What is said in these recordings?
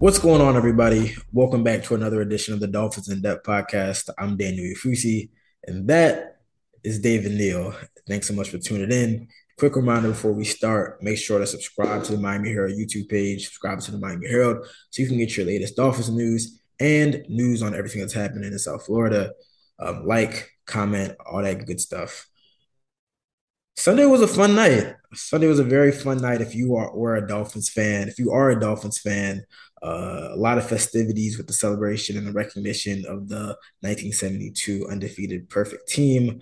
What's going on, everybody? Welcome back to another edition of the Dolphins in Depth podcast. I'm Daniel Oyefusi, and that is David Neal. Thanks so much for tuning in. Quick reminder before we start make sure to subscribe to the Miami Herald YouTube page, subscribe to the Miami Herald so you can get your latest Dolphins news and news on everything that's happening in South Florida. Um, like, comment, all that good stuff. Sunday was a fun night. Sunday was a very fun night if you are were a Dolphins fan. If you are a Dolphins fan, uh, a lot of festivities with the celebration and the recognition of the 1972 undefeated perfect team.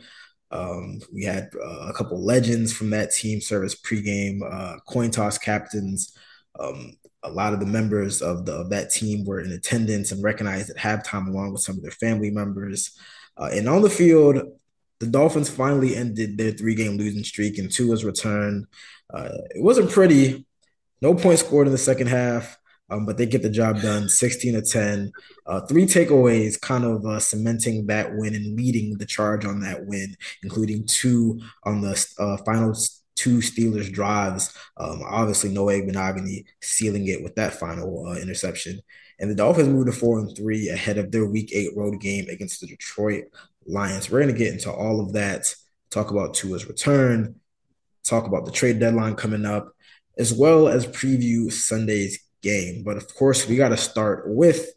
Um, we had uh, a couple legends from that team serve as pregame uh, coin toss captains. Um, a lot of the members of the of that team were in attendance and recognized at halftime along with some of their family members. Uh, and on the field, the Dolphins finally ended their three game losing streak and Tua's return. Uh, it wasn't pretty. No points scored in the second half, um, but they get the job done 16 to 10. Uh, three takeaways, kind of uh, cementing that win and leading the charge on that win, including two on the uh, final two Steelers drives. Um, obviously, Noah Igbinoghene sealing it with that final uh, interception. And the Dolphins moved to four and three ahead of their Week Eight road game against the Detroit Lions. We're going to get into all of that, talk about Tua's return, talk about the trade deadline coming up, as well as preview Sunday's game. But of course, we got to start with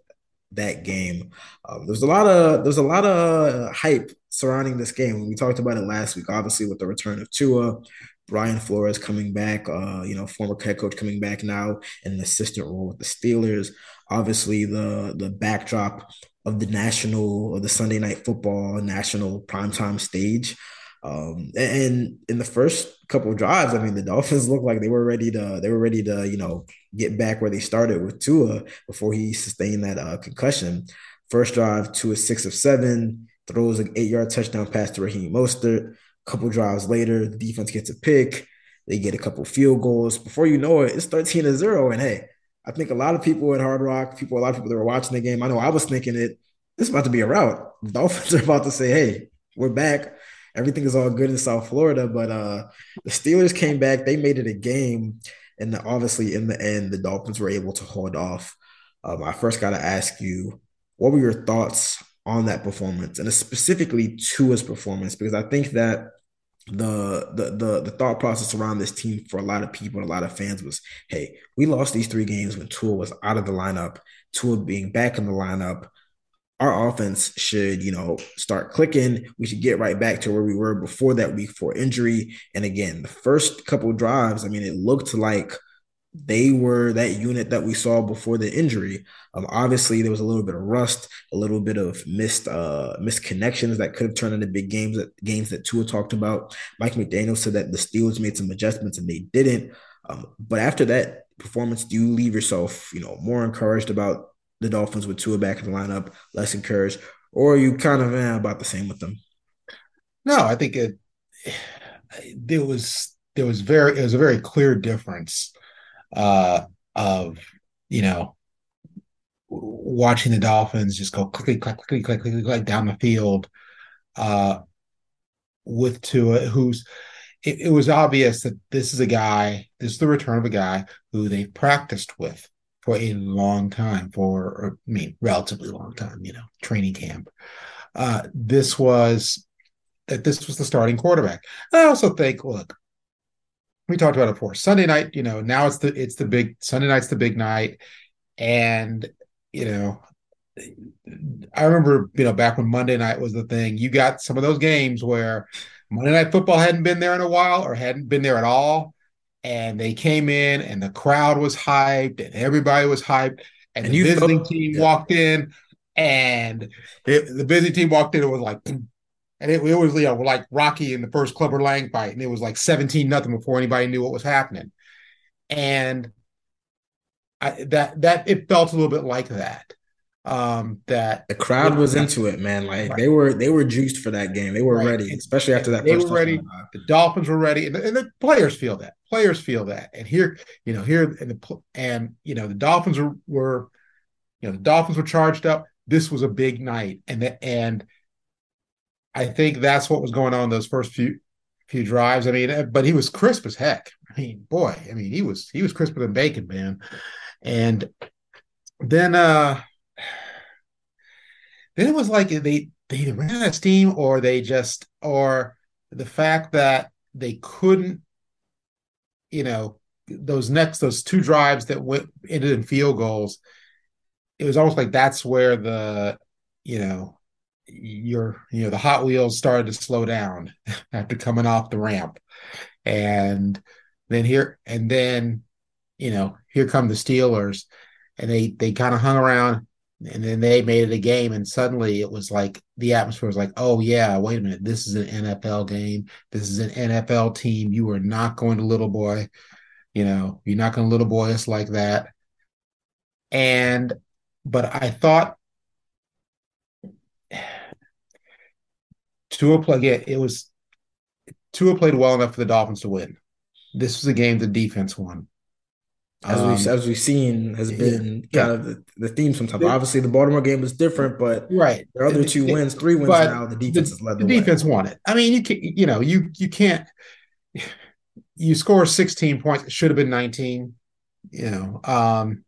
that game. Um, there's a lot of there's a lot of hype surrounding this game. We talked about it last week, obviously with the return of Tua, Brian Flores coming back, uh, you know, former head coach coming back now in an assistant role with the Steelers. Obviously, the the backdrop of the national or the Sunday night football national primetime stage. Um, and in the first couple drives, I mean, the Dolphins looked like they were ready to they were ready to you know get back where they started with Tua before he sustained that uh, concussion. First drive, Tua six of seven, throws an eight yard touchdown pass to Raheem Mostert. A couple drives later, the defense gets a pick. They get a couple field goals. Before you know it, it's 13 to 0. And hey, I think a lot of people at Hard Rock, people, a lot of people that were watching the game, I know I was thinking it, this is about to be a rout. The Dolphins are about to say, hey, we're back. Everything is all good in South Florida. But uh the Steelers came back, they made it a game. And obviously, in the end, the Dolphins were able to hold off. Um, I first got to ask you, what were your thoughts on that performance, and specifically Tua's performance? Because I think that the, the the the thought process around this team for a lot of people, a lot of fans was, hey, we lost these three games when Tua was out of the lineup. Tua being back in the lineup, our offense should, you know, start clicking. We should get right back to where we were before that week four injury. And again, the first couple drives, I mean, it looked like they were that unit that we saw before the injury. Um, obviously, there was a little bit of rust, a little bit of missed uh, missed connections that could have turned into big games. That games that Tua talked about. Mike McDaniel said that the Steelers made some adjustments and they didn't. Um, but after that performance, do you leave yourself, you know, more encouraged about the Dolphins with Tua back in the lineup, less encouraged, or are you kind of eh, about the same with them? No, I think it there was there was very it was a very clear difference uh, of you know watching the Dolphins just go quickly, quickly, click, quickly, click down the field uh, with Tua, who's it, it, was obvious that this is a guy, this is the return of a guy who they've practiced with for a long time, for I mean, relatively long time, you know, training camp. Uh, this was that this was the starting quarterback. I also think, look, we talked about it before. Sunday night, you know, now it's the it's the big Sunday night's the big night, and you know, I remember, you know, back when Monday night was the thing, you got some of those games where Monday Night Football hadn't been there in a while or hadn't been there at all. And they came in and the crowd was hyped and everybody was hyped. And, and the visiting team yeah. walked in and it, the visiting team walked in and was like, and it, it, was, you know, like Rocky in the first Clubber Lang fight. And it was like 17 nothing before anybody knew what was happening. And I, that, that, it felt a little bit like that um that the crowd was into it man like right. they were they were juiced for that game they were right. ready especially after that they were ready the dolphins were ready and the, and the, players feel that players feel that and here you know here and the and you know the dolphins were were you know the dolphins were charged up this was a big night and the, and i think that's what was going on those first few few drives. I mean but he was crisp as heck. I mean boy i mean he was he was crisper than bacon man. And then uh then it was like they they ran out of steam or they just or the fact that they couldn't you know those next those two drives that went ended in field goals it was almost like that's where the you know your you know the hot wheels started to slow down after coming off the ramp. And then here and then you know here come the steelers and they they kind of hung around and then they made it a game and suddenly it was like the atmosphere was like oh yeah wait a minute this is an nfl game. This is an nfl team. You are not going to little boy. You know you're not going to little boy us like that. And but i thought Tua play yeah, it was Tua played well enough for the Dolphins to win. This was a game the defense won as um, we as we've seen has been yeah. kind of the, the theme sometimes. Obviously, the Baltimore game was different, but right, their other two it, wins, three wins now. The defense the, has led the, the defense won it. I mean, you can you know you you can't you score 16 points. It should have been 19. You know, um,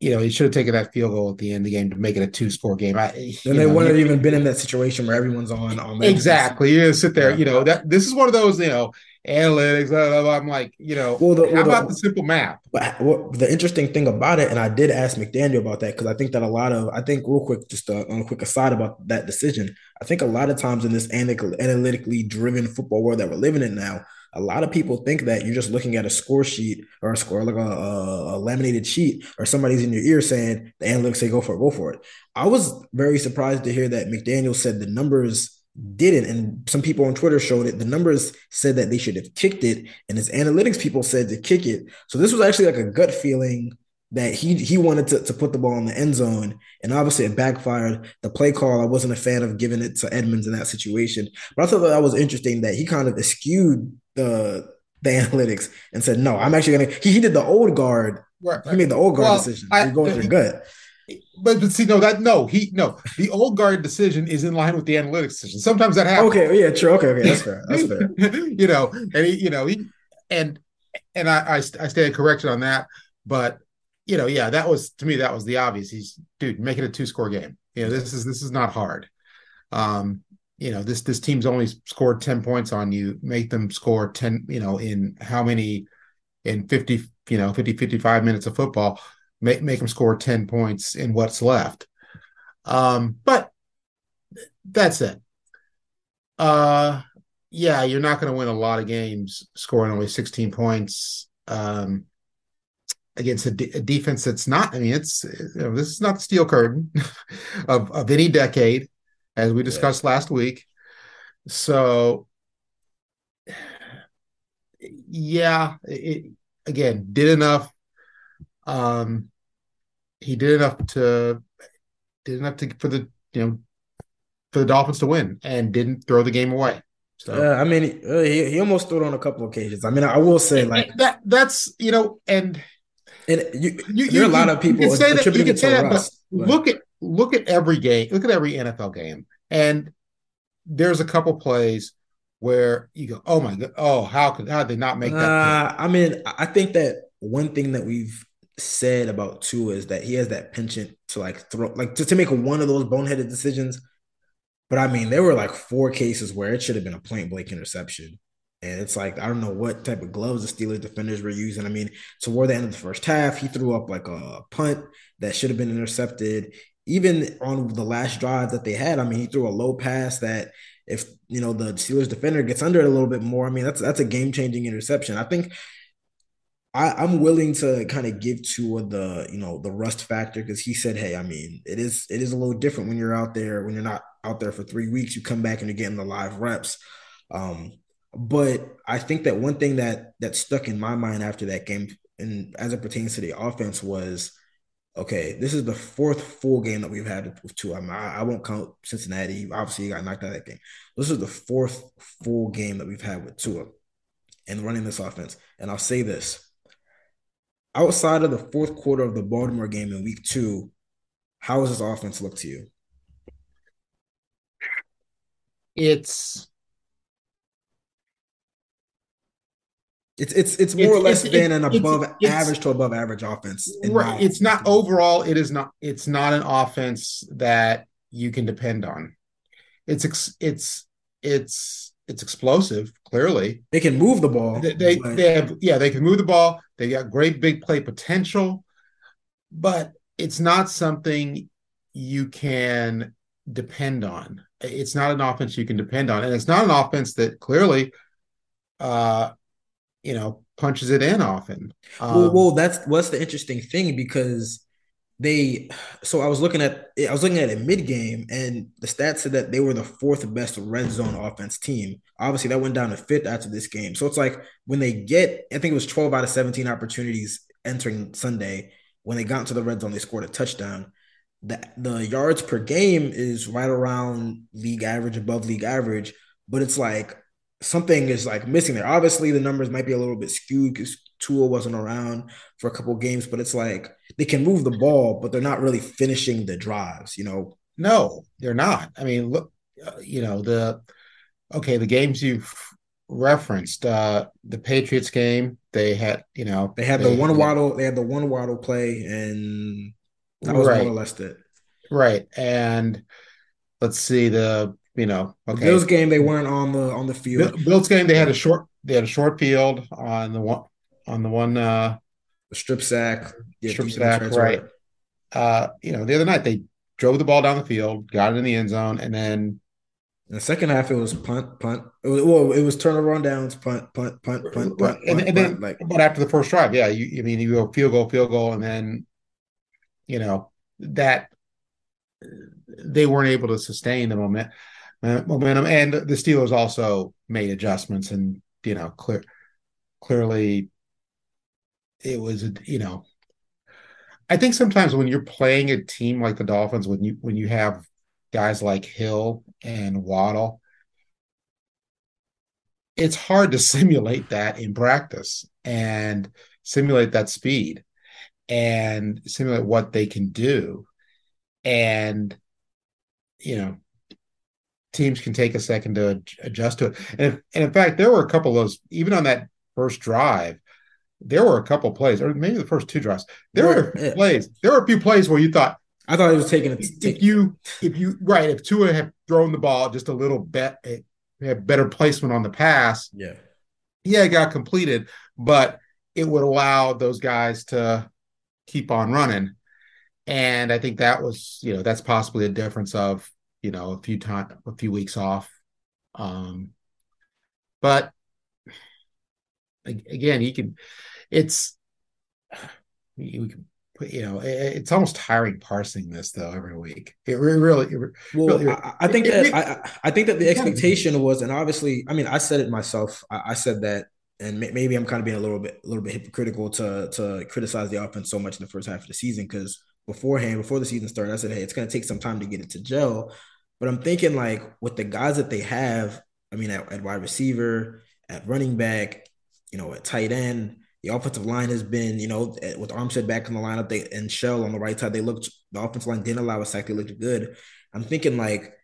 you know, he should have taken that field goal at the end of the game to make it a two score game. I, then they know, wouldn't have even been in that situation where everyone's on on exactly. You sit there, yeah. you know, that this is one of those, you know, analytics. Blah, blah, I'm like, you know, well, the, how well, about the, the, simple math? But what, the interesting thing about it, and I did ask McDaniel about that because I think that a lot of, I think real quick, just a, on a quick aside about that decision. I think a lot of times in this analytically driven football world that we're living in now, a lot of people think that you're just looking at a score sheet or a score like a, a, a, laminated sheet or somebody's in your ear saying the analytics say go for it, go for it. I was very surprised to hear that McDaniel said the numbers didn't, and some people on Twitter showed it. The numbers said that they should have kicked it, and his analytics people said to kick it. So this was actually like a gut feeling that he he wanted to, to put the ball in the end zone, and obviously it backfired. The play call, I wasn't a fan of giving it to Edmonds in that situation, but I thought that, that was interesting that he kind of eschewed the the analytics and said, "No, I'm actually gonna." He, he did the old guard. Right, right. He made the old guard well, decision. I, You're going gut. But, but see, no, that no, he no, the old guard decision is in line with the analytics decision. Sometimes that happens. Okay, yeah, true. Okay, okay, that's fair. That's fair. you know, and he, you know, he and and I, I I stand corrected on that, but you know, yeah, that was to me that was the obvious. He's dude making it a two score game. You know, this is this is not hard. Um, you know, this this team's only scored 10 points on you. Make them score 10, you know, in how many in 50, you know, 50, 55 minutes of football make make them score 10 points in what's left. Um, but that's it. Uh yeah, you're not going to win a lot of games scoring only 16 points um, against a, de- a, defense that's not. I mean, it's you know, this is not the steel curtain of of any decade, as we discussed yeah. last week. So, yeah, it, again, did enough um, he did enough to did enough to for the you know for the Dolphins to win and didn't throw the game away. So I mean, he, he almost threw it on a couple occasions. I mean, I will say like that. That's you know, and and you, you there are a lot of people say that, you can say that, but look at look at every game. Look at every NFL game, and there's a couple plays where you go, "Oh my god! Oh, how could how did they not make that?" Uh, I mean, I think that one thing that we've said about Tua is that he has that penchant to like throw like to, to make one of those boneheaded decisions. But I mean, there were like four cases where it should have been a point blank interception. And it's like, I don't know what type of gloves the Steelers defenders were using. I mean, toward the end of the first half, he threw up like a punt that should have been intercepted. Even on the last drive that they had, I mean, he threw a low pass that if you know the Steelers defender gets under it a little bit more, I mean, that's that's a game-changing interception. I think I, am willing to kind of give Tua the you know the rust factor because he said, hey, I mean, it is it is a little different when you're out there when you're not out there for three weeks. You come back and you're getting the live reps. Um, but I think that one thing that that stuck in my mind after that game, and as it pertains to the offense, was okay. This is the fourth full game that we've had with Tua. I, mean, I, I won't count Cincinnati. Obviously, you got knocked out of that game. This is the fourth full game that we've had with Tua and running this offense. And I'll say this: outside of the fourth quarter of the Baltimore game in Week Two, how does this offense look to you? It's It's it's it's more it's, or less it's, than an above average to above average offense. Right. It's not overall. It is not. It's not an offense that you can depend on. It's ex, it's it's it's explosive. Clearly, they can move the ball. They they, they have yeah. They can move the ball. They got great big play potential, but it's not something you can depend on. It's not an offense you can depend on, and it's not an offense that clearly uh you know punches it in often. Um, well, well, that's what's the interesting thing because they. So I was looking at I was looking at it mid game, and the stats said that they were the fourth best red zone offense team. Obviously, that went down to fifth after this game. So it's like when they get, I think it was twelve out of seventeen opportunities entering Sunday. When they got into the red zone, they scored a touchdown. The, the yards per game is right around league average, above league average, but it's like something is like missing there. Obviously, the numbers might be a little bit skewed because Tua wasn't around for a couple games, but it's like they can move the ball, but they're not really finishing the drives. You know? No, they're not. I mean, look, uh, you know the okay, the games you've referenced, uh the Patriots game, they had you know they had they, the one waddle, they had the one waddle play, and that was right. more or less it. Right, and let's see the you know, okay. Bills game they weren't on the on the field. Bills game they had a short they had a short field on the one on the one uh the strip sack, yeah, strip sack, right. Uh, you know, the other night they drove the ball down the field, got it in the end zone, and then in the second half it was punt, punt. It was well, it was turnover on downs, punt, punt, punt, punt, punt, and, punt, and then like but after the first drive, yeah, you I mean you go field goal, field goal, and then you know that they weren't able to sustain the moment uh, momentum. And the Steelers also made adjustments, and you know, clear, clearly, it was you know, I think sometimes when you're playing a team like the Dolphins, when you when you have guys like Hill and Waddle, it's hard to simulate that in practice and simulate that speed and simulate what they can do. And you know, teams can take a second to adjust to it. And, if, and in fact, there were a couple of those, even on that first drive, there were a couple plays, or maybe the first two drives. There were yeah. plays. There were a few plays where you thought, I thought it was taking it. If you, if you, right, if Tua had thrown the ball just a little bit, it had better placement on the pass. Yeah, yeah, it got completed, but it would allow those guys to keep on running. And I think that was, you know, that's possibly a difference of you know, a few time, a few weeks off. Um, but again, you can, it's, we can put, you know, it's almost tiring parsing this though every week. It really, it well, really, I, I, think it, that it, I, I think that the expectation was, and obviously, I mean, I said it myself. I, I said that and maybe I'm kind of being a little bit a little bit hypocritical to to criticize the offense so much in the first half of the season because beforehand, before the season started, I said, hey, it's going to take some time to get it to gel. But I'm thinking like with the guys that they have, I mean, at, at wide receiver, at running back, you know, at tight end, the offensive line has been, you know, with Armstead back in the lineup, they and Shell on the right side, they looked the offensive line didn't allow a sack, they looked good. I'm thinking like,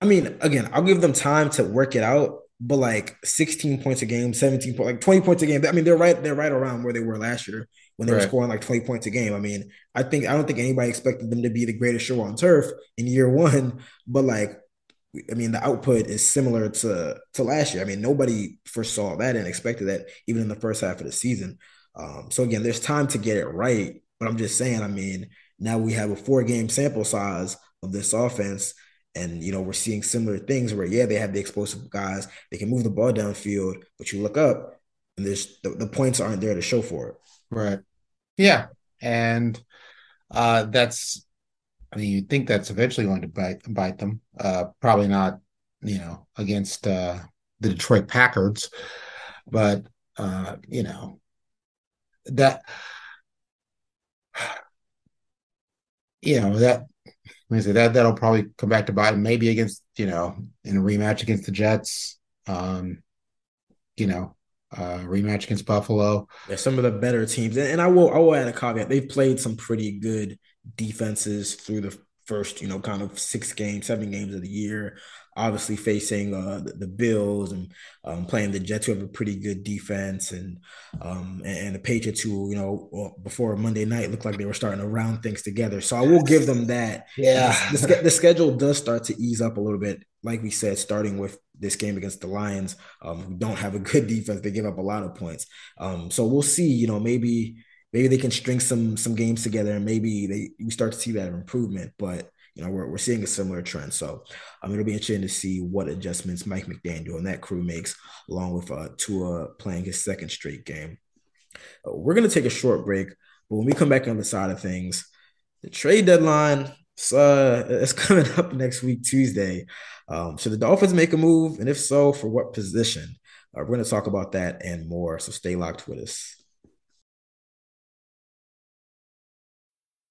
I mean, again, I'll give them time to work it out, but like 16 points a game, 17 points, like 20 points a game. I mean, they're right, they're right around where they were last year when they right. were scoring like 20 points a game. I mean, I think I don't think anybody expected them to be the greatest show on turf in year one, but like I mean, the output is similar to to last year. I mean, nobody foresaw that and expected that even in the first half of the season. Um, so again, there's time to get it right. But I'm just saying, I mean, now we have a four game sample size of this offense. And you know, we're seeing similar things where yeah, they have the explosive guys, they can move the ball downfield, but you look up and there's the, the points aren't there to show for it. Right. Yeah. And uh that's I mean, you'd think that's eventually going to bite bite them. Uh, probably not, you know, against uh, the Detroit Packards, but uh, you know that you know that I say that that'll probably come back to bite. Maybe against you know in a rematch against the Jets. Um, you know, uh, rematch against Buffalo. Some of the better teams, and I will I will add a caveat. They've played some pretty good defenses through the first, you know, kind of six games, seven games of the year. Obviously, facing uh, the, the, Bills and um, playing the Jets, who have a pretty good defense, and um, and, and, the Patriots, who you know before Monday night looked like they were starting to round things together. So I will give them that. Yeah, the, the schedule does start to ease up a little bit, like we said, starting with this game against the Lions, um, who don't have a good defense. They give up a lot of points. Um, so we'll see. You know, maybe maybe they can string some some games together and maybe they we start to see that improvement. But you know, we're, we're seeing a similar trend. So um, it'll be interesting to see what adjustments Mike McDaniel and that crew makes, along with uh, Tua playing his second straight game. Uh, we're going to take a short break, but when we come back on the side of things, the trade deadline uh, it's coming up next week, Tuesday. Um, should the Dolphins make a move? And if so, for what position? Uh, we're going to talk about that and more. So stay locked with us.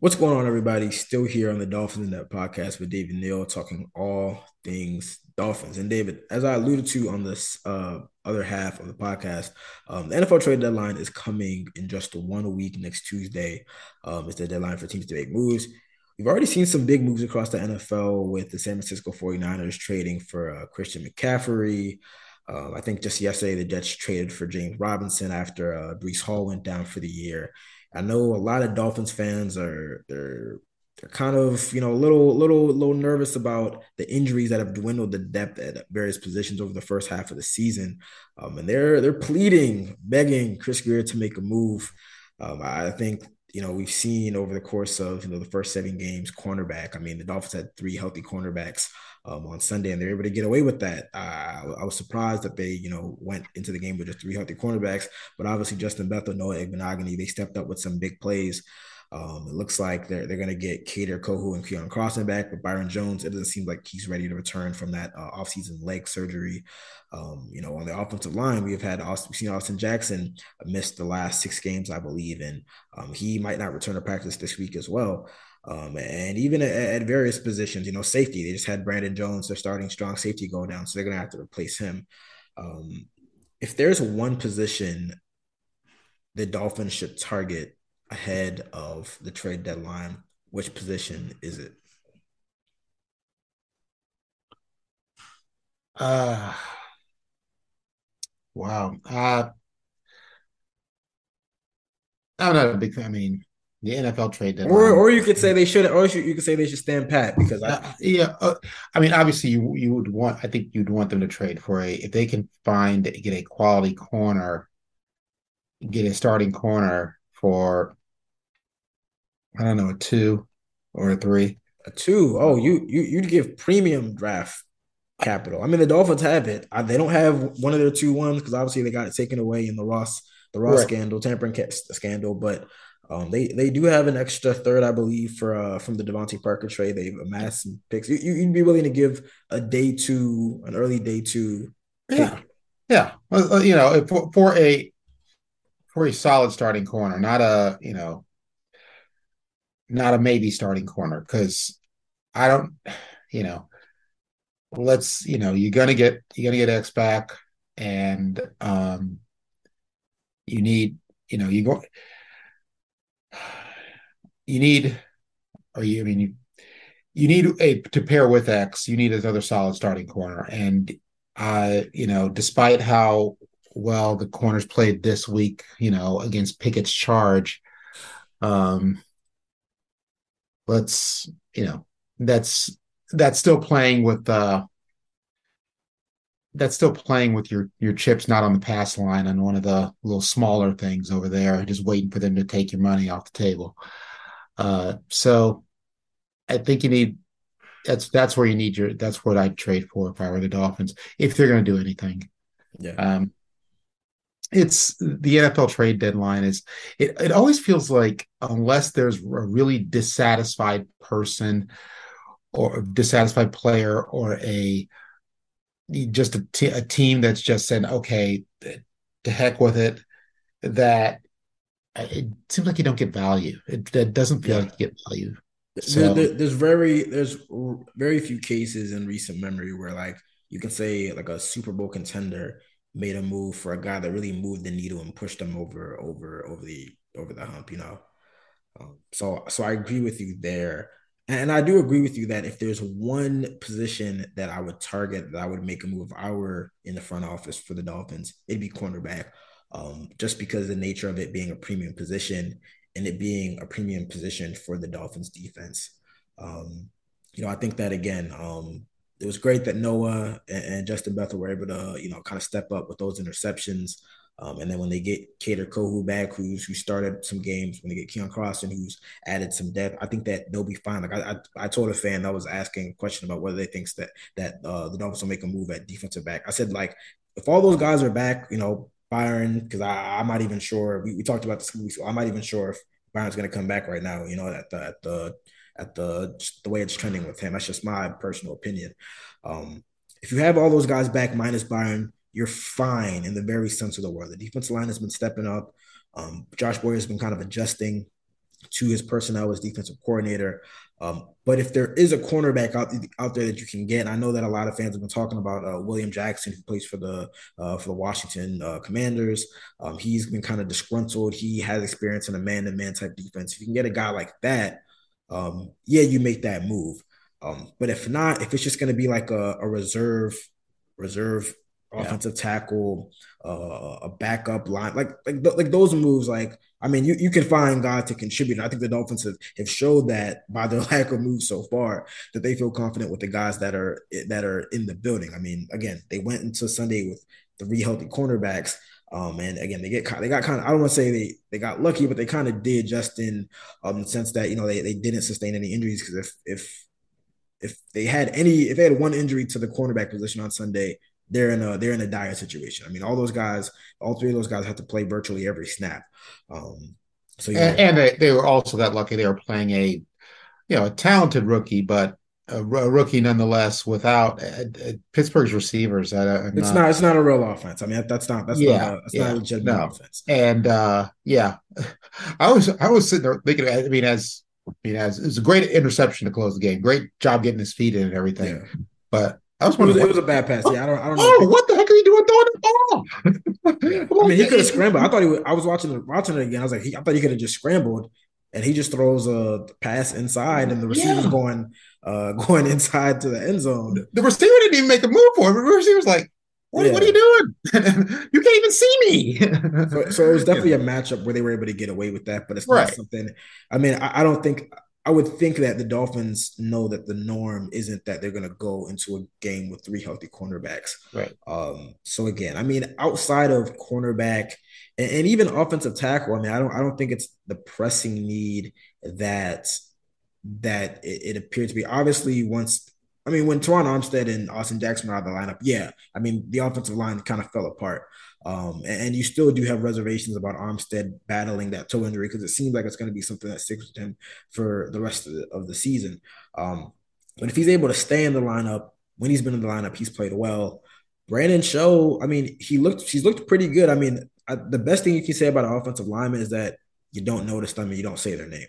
What's going on, everybody? Still here on the Dolphins in Depth podcast with David Neal, talking all things Dolphins. And David, as I alluded to on this uh, other half of the podcast, um, the NFL trade deadline is coming in just one week. Next Tuesday um, is the deadline for teams to make moves. We've already seen some big moves across the NFL with the San Francisco 49ers trading for uh, Christian McCaffrey. Uh, I think just yesterday the Jets traded for James Robinson after uh, Breece Hall went down for the year. I know a lot of Dolphins fans are they're they're kind of you know a little little little nervous about the injuries that have dwindled the depth at various positions over the first half of the season, um, and they're they're pleading, begging Chris Grier to make a move. Um, I think you know we've seen over the course of you know the first seven games cornerback. I mean the Dolphins had three healthy cornerbacks um, on Sunday, and they're able to get away with that. Uh, I was surprised that they, you know, went into the game with just three healthy cornerbacks, but obviously Justin Bethel, Noah Igbinoghene, they stepped up with some big plays. Um, it looks like they're they're going to get Kader Kohou and Keion Crossen back, but Byron Jones, it doesn't seem like he's ready to return from that uh, offseason leg surgery. Um, you know, on the offensive line, we have had Austin, we've seen Austin Jackson miss the last six games, I believe, and um, he might not return to practice this week as well. Um, and even at, at, various positions, you know, safety, they just had Brandon Jones, their starting strong safety, go down. So they're going to have to replace him. Um, if there's one position the Dolphins should target ahead of the trade deadline, which position is it? Uh, wow. Uh, I'm not a big fan. I mean, The NFL trade deadline. Or, or you could say they should, or you could say they should stand pat because I, Uh, yeah, uh, I mean, obviously, you you would want. I think you'd want them to trade for a if they can find get a quality corner, get a starting corner for. I don't know a two or a three. a two. Oh, you you you'd give premium draft capital. I mean, the Dolphins have it. I, they don't have one of their two ones because obviously they got it taken away in the Ross the Ross Right. scandal, tampering ca- scandal, but. Um, they they do have an extra third, I believe, for uh from the DeVante Parker trade. They've amassed some picks. You, you- you'd be willing to give a day two, an early day two. Yeah, yeah. Well, uh, you know, for for a for a solid starting corner, not a you know, not a maybe starting corner, because I don't, you know, let's you know, you're gonna get you're gonna get X back, and um, you need you know you go, you need, or you I mean you. You need a to pair with X. You need another solid starting corner, and uh, you know, despite how well the corners played this week, you know, against Pickett's charge, um, let's, you know, that's that's still playing with uh that's still playing with your your chips not on the pass line on one of the little smaller things over there, just waiting for them to take your money off the table. Uh, so I think you need that's that's where you need your that's what I'd trade for if I were the Dolphins if they're going to do anything. Yeah. Um, it's the NFL trade deadline is it it always feels like unless there's a really dissatisfied person or a dissatisfied player or a just a, team that's just said okay to heck with it that uh, it seems like you don't get value it, it doesn't feel Yeah. like you get value So- there- there's very there's very few cases in recent memory where like you can say like a Super Bowl contender made a move for a guy that really moved the needle and pushed them over over over the over the hump, you know. Um, so so I agree with you there. And I do agree with you that if there's one position that I would target that I would make a move if I were in the front office for the Dolphins, it'd be cornerback. Um, just because the nature of it being a premium position and it being a premium position for the Dolphins defense. Um, you know, I think that again, um, it was great that Noah and, and Justin Bethel were able to, you know, kind of step up with those interceptions. Um, and then when they get Kader Kohou back, who's who started some games, when they get Keion Crossen, who's added some depth, I think that they'll be fine. Like I, I, I told a fan that was asking a question about whether they thinks that that uh, the Dolphins will make a move at defensive back. I said like if all those guys are back, you know, Byron, because I'm not even sure. We, we talked about this. so I'm not even sure if Byron's going to come back right now. You know, at the at the at the the way it's trending with him. That's just my personal opinion. Um, if you have all those guys back minus Byron, you're fine in the very sense of the word. The defensive line has been stepping up. Um, Josh Boyer has been kind of adjusting to his personnel as defensive coordinator. Um, but if there is a cornerback out, out there that you can get, I know that a lot of fans have been talking about uh, William Jackson, who plays for the uh, for the Washington uh, Commanders. Um, he's been kind of disgruntled. He has experience in a man-to-man type defense. If you can get a guy like that, um, yeah, you make that move. Um, but if not, if it's just going to be like a, a reserve, reserve Yeah. offensive tackle, uh, a backup line, like like th- like those moves. Like I mean, you, you can find guys to contribute. And I think the Dolphins have, have showed that by their lack of moves so far that they feel confident with the guys that are that are in the building. I mean, again, they went into Sunday with three healthy cornerbacks. Um, and again, they get they got kind of I don't want to say they they got lucky, but they kind of did just in um the sense that you know they, they didn't sustain any injuries because if if if they had any if they had one injury to the cornerback position on Sunday, they're in a they're in a dire situation. I mean, all those guys, all three of those guys have to play virtually every snap. Um, so know, and, and they, they were also that lucky they were playing a you know a talented rookie but a, rookie nonetheless without uh, uh, Pittsburgh's receivers I, it's not it's not a real offense. I mean, that's not that's Yeah, not a, that's yeah, not a legitimate no. offense. and uh yeah I was I was sitting there thinking I mean as I mean as it was a great interception to close the game great job getting his feet in and everything Yeah. but I was It was, wondering it was a bad pass. Yeah, I don't I don't know. oh what the heck are you doing throwing the ball I mean, he could have scrambled. I thought he. Would, I was watching it, watching it again. I was like, he, I thought he could have just scrambled, and he just throws a pass inside, and the receiver's Yeah. going, uh, going inside to the end zone. the receiver didn't even make a move for him the receiver's like What, Yeah. what are you doing? you can't even see me. So, so it was definitely a matchup where they were able to get away with that, but it's not Right. something. I mean, I, I don't think I would think that the Dolphins know that the norm isn't that they're going to go into a game with three healthy cornerbacks. Right. Um, so again, I mean, outside of cornerback and, and even offensive tackle, I mean, I don't, I don't think it's the pressing need that that it, it appeared to be. Obviously, once I mean, when Teron Armstead and Austin Jackson were out of the lineup, yeah, I mean, the offensive line kind of fell apart. Um, and, and you still do have reservations about Armstead battling that toe injury because it seems like it's going to be something that sticks with him for the rest of the, of the season. Um, but if he's able to stay in the lineup, when he's been in the lineup, he's played well. Brandon Shell, I mean, he looked, she's looked pretty good. I mean, I, the best thing you can say about an offensive lineman is that you don't notice them and you don't say their name.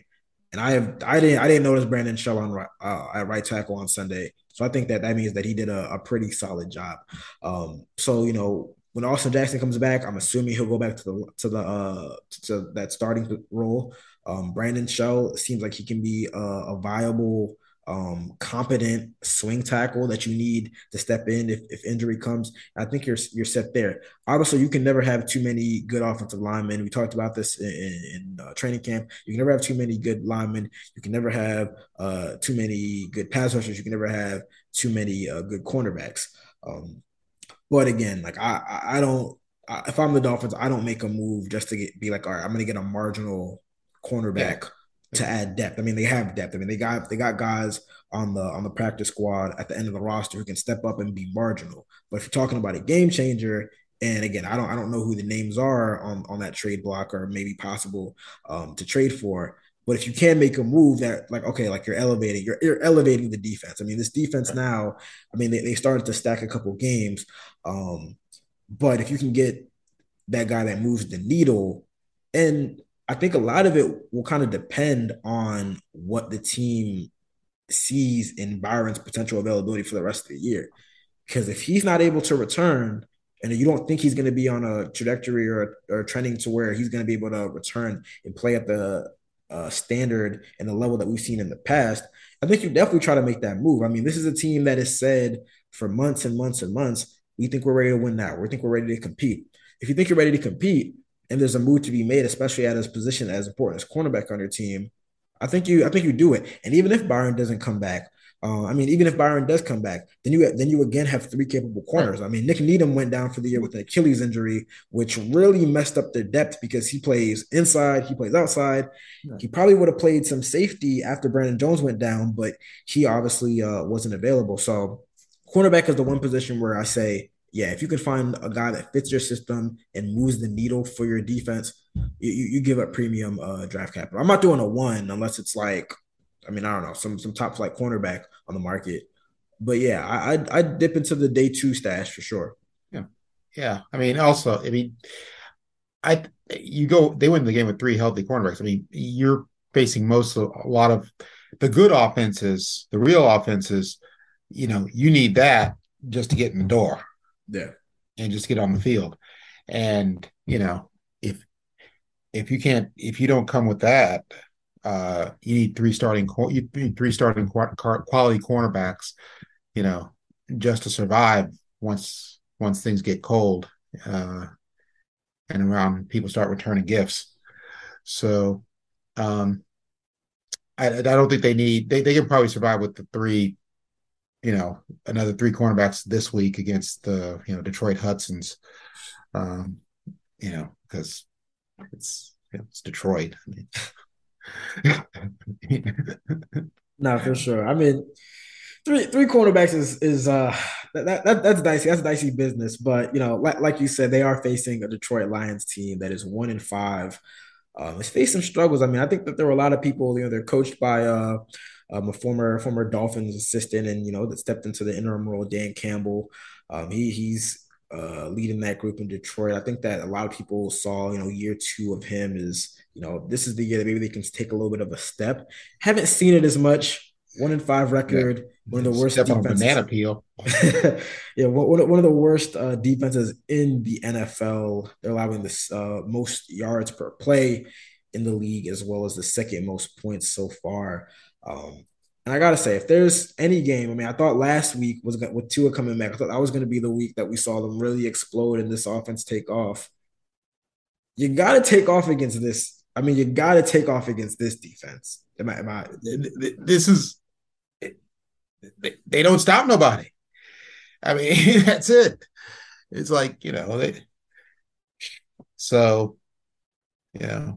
And I have, I didn't, I didn't notice Brandon Shell on right, uh, at right tackle on Sunday. So I think that that means that he did a, a pretty solid job. Um, so you know, when Austin Jackson comes back, I'm assuming he'll go back to the to the uh, to that starting role. Um, Brandon Shell seems like he can be a, a viable, um, competent swing tackle that you need to step in if, if injury comes. I think you're you're set there. Obviously, you can never have too many good offensive linemen. We talked about this in, in uh, training camp. You can never have too many good linemen. You can never have uh, too many good pass rushers. You can never have too many uh, good cornerbacks. Um, but again, like I, I- don't. I, if I'm the Dolphins, I don't make a move just to get be like, all right, I'm going to get a marginal cornerback to add depth. I mean, they have depth. I mean, they got they got guys on the on the practice squad at the end of the roster who can step up and be marginal. But if you're talking about a game changer, and again, I don't I don't know who the names are on on that trade block or maybe possible um, to trade for. But if you can make a move that like okay, like you're elevating, you're you're elevating the defense. I mean, this defense now, I mean, they, they started to stack a couple games. Um, but if you can get that guy that moves the needle, and I think a lot of it will kind of depend on what the team sees in Byron's potential availability for the rest of the year. Because if he's not able to return, and you don't think he's going to be on a trajectory or, or trending to where he's going to be able to return and play at the uh, standard and the level that we've seen in the past, I think you definitely try to make that move. I mean, this is a team that has said for months and months and months, we think we're ready to win now. We think we're ready to compete. If you think you're ready to compete and there's a move to be made, especially at his position as important as cornerback on your team, I think you I think you do it. And even if Byron doesn't come back, uh, I mean, even if Byron does come back, then you then you again have three capable corners. I mean, Nick Needham went down for the year with an Achilles injury, which really messed up their depth because he plays inside, he plays outside. He probably would have played some safety after Brandon Jones went down, but he obviously uh, wasn't available. So, cornerback is the one position where I say, yeah, if you can find a guy that fits your system and moves the needle for your defense, you, you, give up premium uh, draft capital. I'm not doing a one unless it's like, I mean, I don't know, some some top flight cornerback on the market. But yeah, I I I'd dip into the day two stash for sure. Yeah, yeah, I mean, also, I mean, I you go they win the game with three healthy cornerbacks. I mean, you're facing most of a lot of the good offenses, the real offenses. You know, you need that just to get in the door Yeah. and just get on the field. And you know, if if you can't, if you don't come with that, uh, you need three starting you need three starting quality cornerbacks. You know, just to survive once once things get cold uh, and around people start returning gifts. So um, I, I don't think they need they, they can probably survive with the three, you know, another three cornerbacks this week against the you know Detroit Hudsons. Um, you know, because it's you know, it's Detroit. I mean, No, for sure. I mean, three three cornerbacks is is uh that, that that's dicey. That's dicey business. But you know, like like you said, they are facing a Detroit Lions team that is one in five. Um, it's faced some struggles. I mean, I think that there were a lot of people. You know, they're coached by uh, um, a former former Dolphins assistant, and you know that stepped into the interim role, Dan Campbell. Um, he he's uh, leading that group in Detroit. I think that a lot of people saw, you know, year two of him is, you know, this is the year that maybe they can take a little bit of a step. Haven't seen it as much. One in five record, yeah. one of the worst Step defenses. banana peel. yeah, one, one of the worst uh, defenses in the NFL. They're allowing the uh, most yards per play in the league, as well as the second most points so far. Um, And I gotta say, if there's any game, I mean, I thought last week was with Tua coming back. I thought that was going to be the week that we saw them really explode and this offense take off. You got to take off against this. I mean, you got to take off against this defense. Am I, am I, This is they, they don't stop nobody. I mean, that's it. It's like you know they. So, yeah,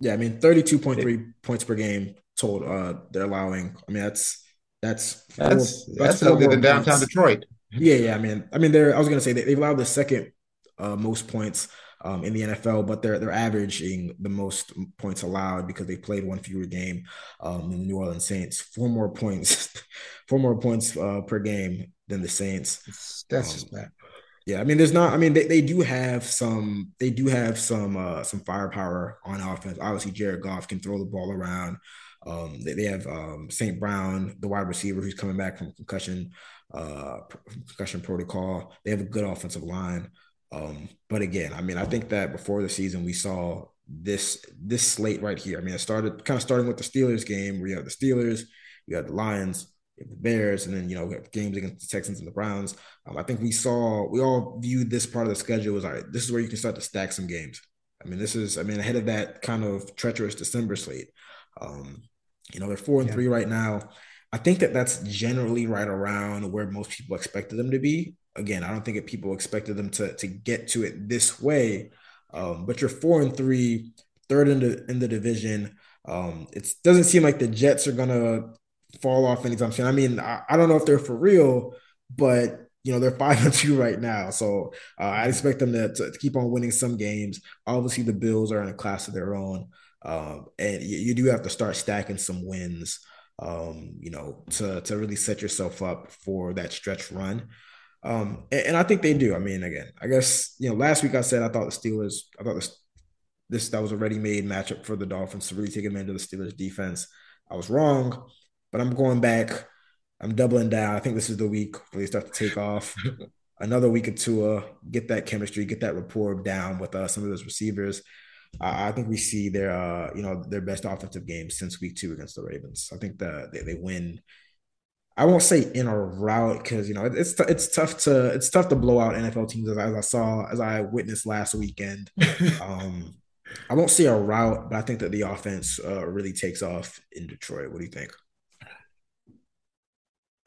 yeah. I mean, thirty-two point three points per game total. Uh, they're allowing. I mean, that's that's four, that's that's, good in downtown points. Detroit. Yeah, yeah. I mean, I mean, they're. I was gonna say they, they've allowed the second uh, most points um, in the NFL, but they're they're averaging the most points allowed because they played one fewer game um, in the New Orleans Saints. Four more points, four more points uh, per game than the Saints. That's um, just bad. Yeah, I mean, there's not. I mean, they, they do have some. They do have some uh, some firepower on offense. Obviously, Jared Goff can throw the ball around. Um, they, they have um, St. Brown, the wide receiver, who's coming back from concussion uh, concussion protocol. They have a good offensive line. Um, but again, I mean, I think that before the season, we saw this this slate right here. I mean, it started kind of starting with the Steelers game where you have the Steelers, you have the Lions, the Bears, and then you know games against the Texans and the Browns. Um, I think we saw we all viewed this part of the schedule as all right. This is where you can start to stack some games. I mean, this is I mean ahead of that kind of treacherous December slate. Um, you know, they're four and yeah. three right now. I think that that's generally right around where most people expected them to be. Again, I don't think that people expected them to to get to it this way. Um, but you're four and three, third in the in the division. Um, it doesn't seem like the Jets are gonna fall off anytime soon. I mean, I, I don't know if they're for real, but you know they're five and two right now, so uh, I expect them to, to, keep on winning some games. Obviously, the Bills are in a class of their own, um, and you, you, do have to start stacking some wins, um, you know, to to really set yourself up for that stretch run. Um, and, and, I think they do. I mean, again, I guess you know, last week I said I thought the Steelers, I thought this this that was a ready-made matchup for the Dolphins to really take advantage of the Steelers defense. I was wrong. But I'm going back. I'm doubling down. I think this is the week where they start to take off. Another week or two, uh, get that chemistry, get that rapport down with uh, some of those receivers. I think we see their, uh, you know, their best offensive game since week two against the Ravens. I think that they, they win. I won't say in a rout because you know it's t- it's tough to it's tough to blow out NFL teams as, as I saw as I witnessed last weekend. um, I won't say a rout, but I think that the offense uh, really takes off in Detroit. What do you think?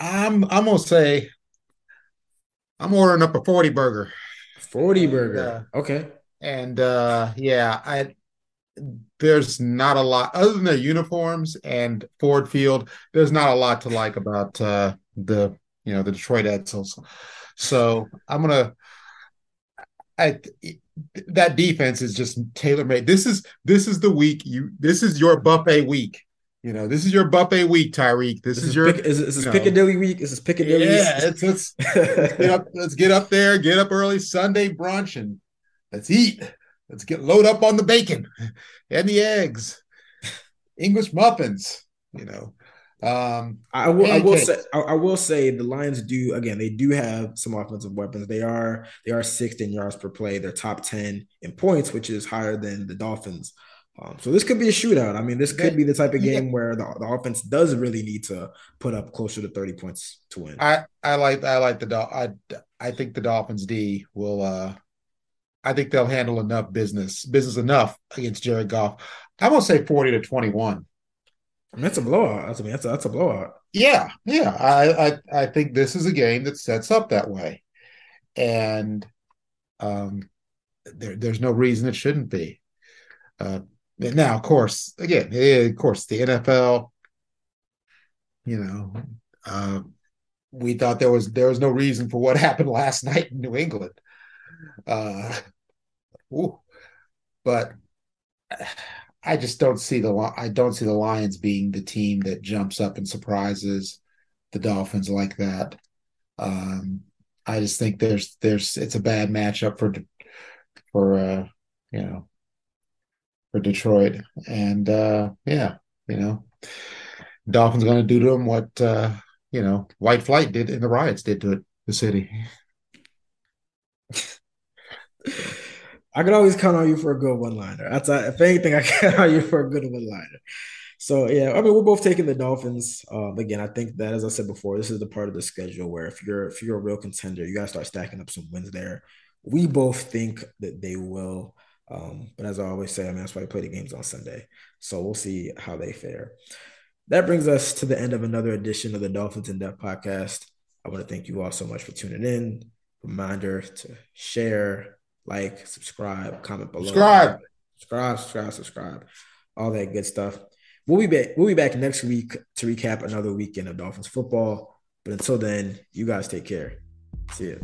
I'm I'm gonna say I'm ordering up a 40 burger. 40 burger. Uh, okay. And uh yeah, I there's not a lot other than their uniforms and Ford Field, there's not a lot to like about uh the you know the Detroit Edsels. So I'm gonna I that defense is just tailor made. This is this is the week you this is your buffet week. You know, this is your buffet week, Tyreek. This, this is, is, your Pic- is, is this Piccadilly week? Is this Piccadilly? Yeah, it's, let's, let's, get up, let's get up there, get up early Sunday brunch, and let's eat. Let's get load up on the bacon and the eggs, English muffins. You know, um, I will. I will say. I, I, will say the Lions do again. They do have some offensive weapons. They are. They are sixth in yards per play. They're top ten in points, which is higher than the Dolphins. Um, so this could be a shootout. I mean, this could be the type of game yeah. where the, the offense does really need to put up closer to 30 points to win. I, I like I like the Dolphins. I I think the Dolphins D will uh I think they'll handle enough business business enough against Jared Goff. I'm gonna say 40 to 21. I mean, that's a blowout. I mean, that's a, that's a blowout. Yeah, yeah. I, I I think this is a game that sets up that way, and um, there there's no reason it shouldn't be. Uh, now, of course, again, of course, the NFL, you know, uh, we thought there was there was no reason for what happened last night in New England. Uh, but I just don't see the I don't see the Lions being the team that jumps up and surprises the Dolphins like that. Um, I just think there's there's it's a bad matchup for for uh, you know for Detroit. And uh, yeah, you know, Dolphins going to do to them what uh, you know White Flight did in the riots did to it, the city. I can always count on you for a good one liner. That's if anything, I count on you for a good one liner. So yeah, I mean, we're both taking the Dolphins. Um, again, I think that as I said before, this is the part of the schedule where if you're if you're a real contender, you gotta start stacking up some wins there. We both think that they will. Um, but as I always say, I mean, that's why we play the games on Sunday. So we'll see how they fare. That brings us to the end of another edition of the Dolphins in Depth podcast. I want to thank you all so much for tuning in. Reminder to share, like, subscribe, comment below. Subscribe. Subscribe, subscribe, subscribe. All that good stuff. We'll be back. We'll be back next week to recap another weekend of Dolphins football. But until then, you guys take care. See you.